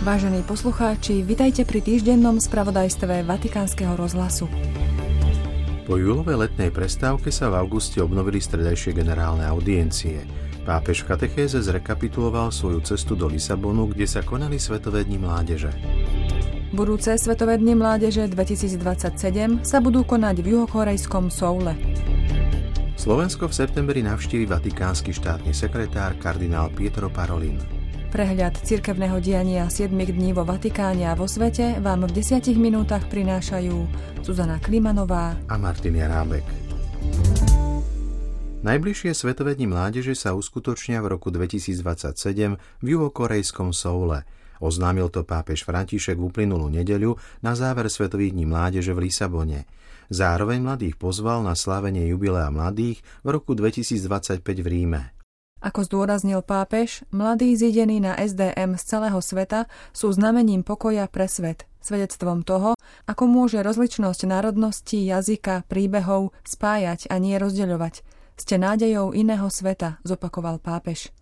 Vážení poslucháči, vitajte pri týždennom spravodajstve Vatikánskeho rozhlasu. Po júlovej letnej prestávke sa v auguste obnovili stredajšie generálne audiencie. Pápež v katechéze zrekapituloval svoju cestu do Lisabonu, kde sa konali Svetové dni mládeže. Budúce Svetové dni mládeže 2027 sa budú konať v juhokorejskom Soule. Slovensko v septembri navštívi vatikánsky štátny sekretár kardinál Pietro Parolin. Prehľad cirkevného diania 7 dní vo Vatikáne a vo svete vám v 10 minútach prinášajú Zuzana Klimanová a Martin Jarábek. Najbližšie Svetové dni mládeže sa uskutočnia v roku 2027 v juhokorejskom Soule. Oznámil to pápež František uplynulú nedeľu na záver Svetových dní mládeže v Lisabone. Zároveň mladých pozval na slávenie jubilea mladých v roku 2025 v Ríme. Ako zdôraznil pápež, mladí zidení na SDM z celého sveta sú znamením pokoja pre svet, svedectvom toho, ako môže rozličnosť národností, jazyka, príbehov spájať a nie rozdeľovať. Ste nádejou iného sveta, zopakoval pápež.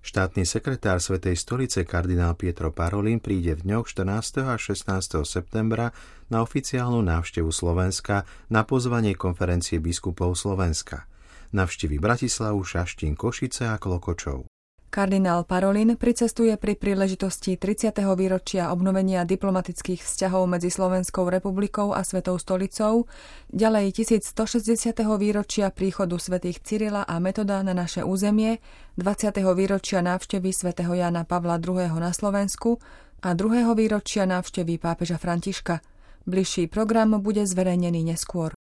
Štátny sekretár Svetej stolice kardinál Pietro Parolin príde v dňoch 14. a 16. septembra na oficiálnu návštevu Slovenska na pozvanie konferencie biskupov Slovenska – navštívi Bratislavu, Šaštín, Košice a Klokočov. Kardinál Parolin pricestuje pri príležitosti 30. výročia obnovenia diplomatických vzťahov medzi Slovenskou republikou a Svetou stolicou, ďalej 1160. výročia príchodu svätých Cyrila a Metoda na naše územie, 20. výročia návštevy svätého Jana Pavla II. na Slovensku a 2. výročia návštevy pápeža Františka. Bližší program bude zverejnený neskôr.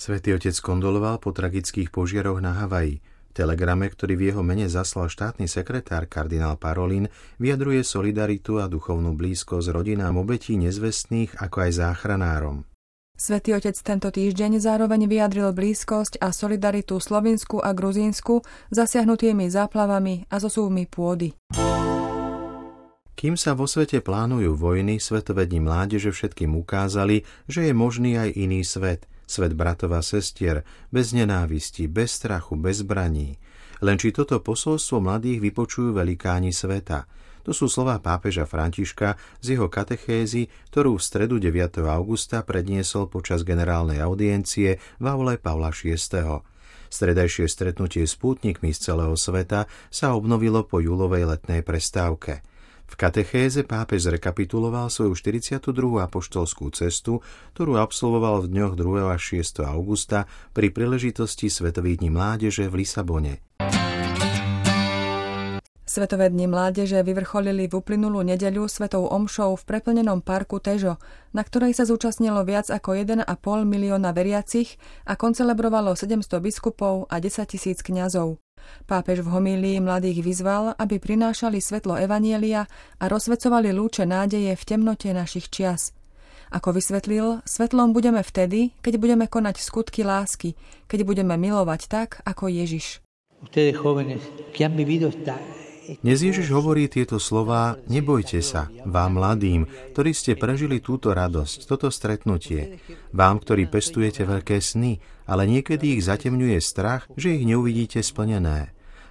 Svetý otec kondoloval po tragických požiaroch na Havaji. V telegrame, ktorý v jeho mene zaslal štátny sekretár kardinál Parolin, vyjadruje solidaritu a duchovnú blízkosť rodinám obetí nezvestných ako aj záchranárom. Svetý otec tento týždeň zároveň vyjadril blízkosť a solidaritu Slovinsku a Gruzínsku zasiahnutými záplavami a zosúvmi pôdy. Kým sa vo svete plánujú vojny, Svetové dni mládeže všetkým ukázali, že je možný aj iný svet – svet bratov a sestier, bez nenávisti, bez strachu, bez zbraní. Len či toto posolstvo mladých vypočujú velikáni sveta. To sú slová pápeža Františka z jeho katechézy, ktorú v stredu 9. augusta predniesol počas generálnej audiencie v aule Pavla VI. Stredajšie stretnutie s pútnikmi z celého sveta sa obnovilo po júlovej letnej prestávke – v katechéze pápež zrekapituloval svoju 42. apoštolskú cestu, ktorú absolvoval v dňoch 2. a 6. augusta pri príležitosti Svetových dní mládeže v Lisabone. Svetové dni mládeže vyvrcholili v uplynulú nedeľu svetou omšou v preplnenom parku Težo, na ktorej sa zúčastnilo viac ako 1,5 milióna veriacich a koncelebrovalo 700 biskupov a 10 tisíc kňazov. Pápež v homílii mladých vyzval, aby prinášali svetlo Evanielia a rozsvecovali lúče nádeje v temnote našich čias. Ako vysvetlil, svetlom budeme vtedy, keď budeme konať skutky lásky, keď budeme milovať tak, ako Ježiš. Ustedes jóvenes que han vivido esta dnes Ježiš hovorí tieto slová, nebojte sa, vám mladým, ktorí ste prežili túto radosť, toto stretnutie, vám, ktorí pestujete veľké sny, ale niekedy ich zatemňuje strach, že ich neuvidíte splnené.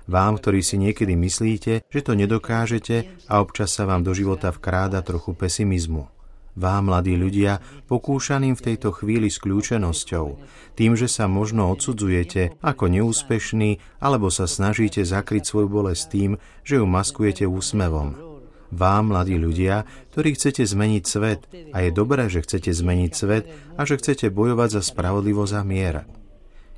Vám, ktorí si niekedy myslíte, že to nedokážete a občas sa vám do života vkráda trochu pesimizmu. Vám, mladí ľudia, pokúšaným v tejto chvíli s kľúčenosťou, tým, že sa možno odsudzujete ako neúspešný alebo sa snažíte zakryť svoju bolesť tým, že ju maskujete úsmevom. Vám, mladí ľudia, ktorí chcete zmeniť svet a je dobré, že chcete zmeniť svet a že chcete bojovať za spravodlivosť a mier.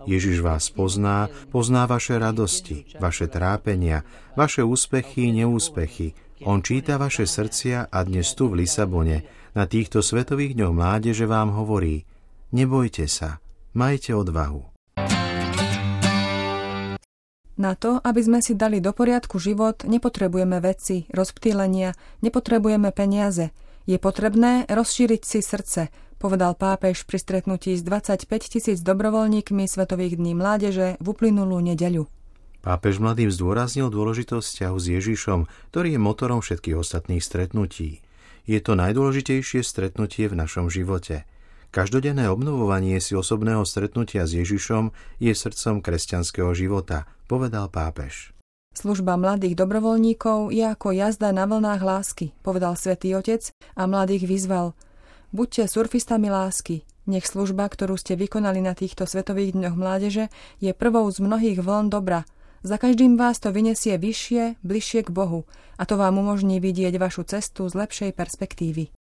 Ježiš vás pozná, pozná vaše radosti, vaše trápenia, vaše úspechy, neúspechy. On číta vaše srdcia a dnes tu v Lisabone na týchto svetových dňoch mládeže vám hovorí nebojte sa, majte odvahu. Na to, aby sme si dali do poriadku život, nepotrebujeme veci, rozptýlenia, nepotrebujeme peniaze. Je potrebné rozšíriť si srdce, povedal pápež pri stretnutí s 25 tisíc dobrovoľníkmi Svetových dní mládeže v uplynulú nedeľu. Pápež mladým zdôraznil dôležitosť vzťahu s Ježišom, ktorý je motorom všetkých ostatných stretnutí. Je to najdôležitejšie stretnutie v našom živote. Každodenné obnovovanie si osobného stretnutia s Ježišom je srdcom kresťanského života, povedal pápež. Služba mladých dobrovoľníkov je ako jazda na vlnách lásky, povedal svätý Otec a mladých vyzval. Buďte surfistami lásky. Nech služba, ktorú ste vykonali na týchto svetových dňoch mládeže, je prvou z mnohých vln dobra. Za každým vás to vyniesie vyššie, bližšie k Bohu a to vám umožní vidieť vašu cestu z lepšej perspektívy.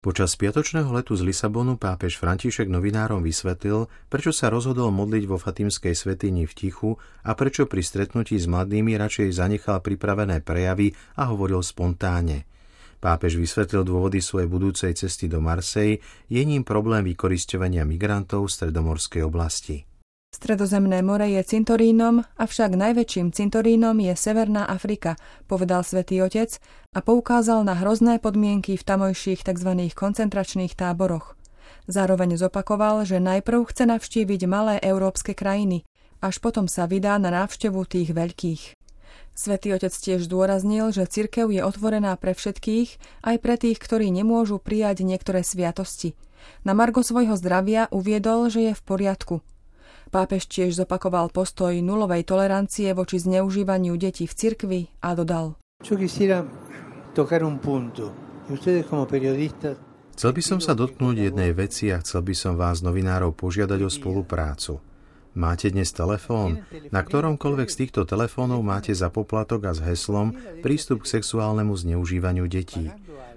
Počas spiatočného letu z Lisabonu pápež František novinárom vysvetlil, prečo sa rozhodol modliť vo Fatimskej svetini v tichu a prečo pri stretnutí s mladými radšej zanechal pripravené prejavy a hovoril spontánne. Pápež vysvetlil dôvody svojej budúcej cesty do Marsej, je ním problém vykoristovania migrantov v stredomorskej oblasti. Stredozemné more je cintorínom, avšak najväčším cintorínom je Severná Afrika, povedal svätý Otec a poukázal na hrozné podmienky v tamojších tzv. koncentračných táboroch. Zároveň zopakoval, že najprv chce navštíviť malé európske krajiny, až potom sa vydá na návštevu tých veľkých. Svetý otec tiež zdôraznil, že cirkev je otvorená pre všetkých, aj pre tých, ktorí nemôžu prijať niektoré sviatosti. Na margo svojho zdravia uviedol, že je v poriadku – Pápež tiež zopakoval postoj nulovej tolerancie voči zneužívaniu detí v cirkvi a dodal. Chcel by som sa dotknúť jednej veci a chcel by som vás, novinárov, požiadať o spoluprácu. Máte dnes telefón? Na ktoromkoľvek z týchto telefónov máte za poplatok a s heslom prístup k sexuálnemu zneužívaniu detí.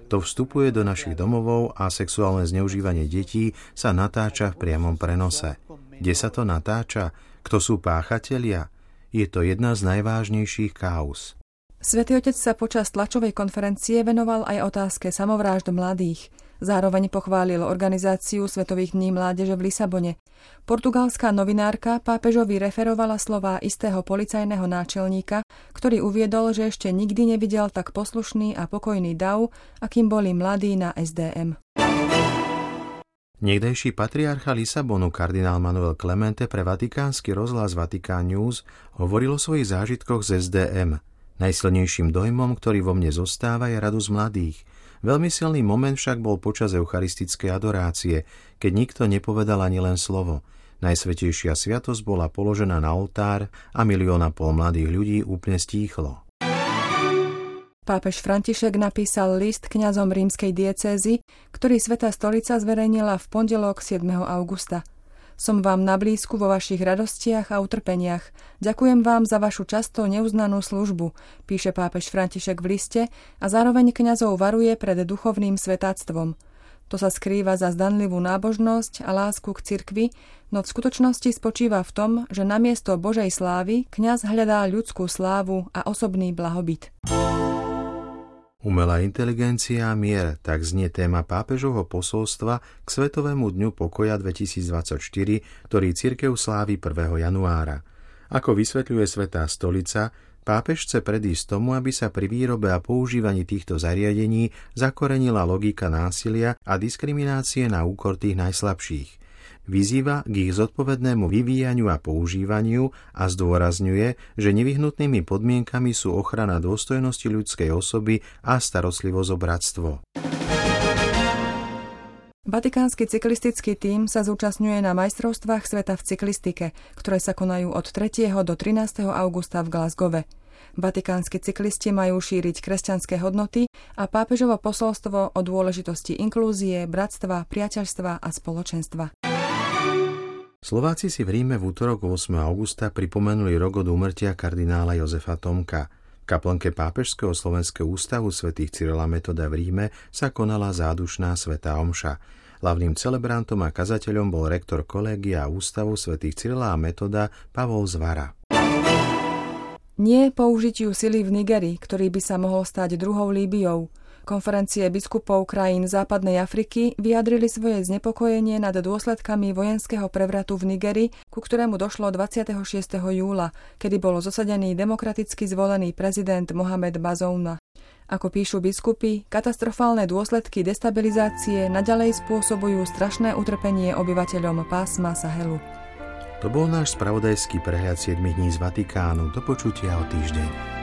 To vstupuje do našich domovov a sexuálne zneužívanie detí sa natáča v priamom prenose. Kde sa to natáča? Kto sú páchatelia? Je to jedna z najvážnejších kauz. Svetý otec sa počas tlačovej konferencie venoval aj otázke samovrážd mladých. Zároveň pochválil organizáciu Svetových dní mládeže v Lisabone. Portugalská novinárka pápežovi referovala slová istého policajného náčelníka, ktorý uviedol, že ešte nikdy nevidel tak poslušný a pokojný dav, akým boli mladí na SDM. Niekdejší patriarcha Lisabonu kardinál Manuel Clemente pre vatikánsky rozhlas Vatikán News hovoril o svojich zážitkoch z SDM. Najsilnejším dojmom, ktorý vo mne zostáva, je radosť mladých. Veľmi silný moment však bol počas eucharistickej adorácie, keď nikto nepovedal ani len slovo. Najsvetejšia sviatosť bola položená na oltár a milióna pol mladých ľudí úplne stíchlo. Pápež František napísal list kňazom rímskej diecézy, ktorý Sveta stolica zverejnila v pondelok 7. augusta. Som vám na blízku vo vašich radostiach a utrpeniach. Ďakujem vám za vašu často neuznanú službu, píše pápež František v liste a zároveň kňazov varuje pred duchovným svetáctvom. To sa skrýva za zdanlivú nábožnosť a lásku k cirkvi, no v skutočnosti spočíva v tom, že namiesto Božej slávy kňaz hľadá ľudskú slávu a osobný blahobyt. Umelá inteligencia a mier, tak znie téma pápežovho posolstva k Svetovému dňu pokoja 2024, ktorý cirkev slávi 1. januára. Ako vysvetľuje Svetá stolica, pápež chce predísť tomu, aby sa pri výrobe a používaní týchto zariadení zakorenila logika násilia a diskriminácie na úkor tých najslabších vyzýva k ich zodpovednému vyvíjaniu a používaniu a zdôrazňuje, že nevyhnutnými podmienkami sú ochrana dôstojnosti ľudskej osoby a starostlivosť o bratstvo. Vatikánsky cyklistický tím sa zúčastňuje na majstrovstvách sveta v cyklistike, ktoré sa konajú od 3. do 13. augusta v Glasgowe. Vatikánsky cyklisti majú šíriť kresťanské hodnoty a pápežovo posolstvo o dôležitosti inklúzie, bratstva, priateľstva a spoločenstva. Slováci si v Ríme v útorok 8. augusta pripomenuli rok od úmrtia kardinála Jozefa Tomka. V kaplnke Pápežského slovenského ústavu svätých Cyrila Metoda v Ríme sa konala zádušná sveta omša. Hlavným celebrantom a kazateľom bol rektor kolégia ústavu svätých Cyrila a Metoda Pavol Zvara. Nie použitiu sily v Nigerii, ktorý by sa mohol stať druhou Líbiou – Konferencie biskupov krajín západnej Afriky vyjadrili svoje znepokojenie nad dôsledkami vojenského prevratu v Nigeri, ku ktorému došlo 26. júla, kedy bol zosadený demokraticky zvolený prezident Mohamed Bazouma. Ako píšu biskupy, katastrofálne dôsledky destabilizácie naďalej spôsobujú strašné utrpenie obyvateľom pásma Sahelu. To bol náš spravodajský prehľad 7 dní z Vatikánu. Do počutia o týždeň.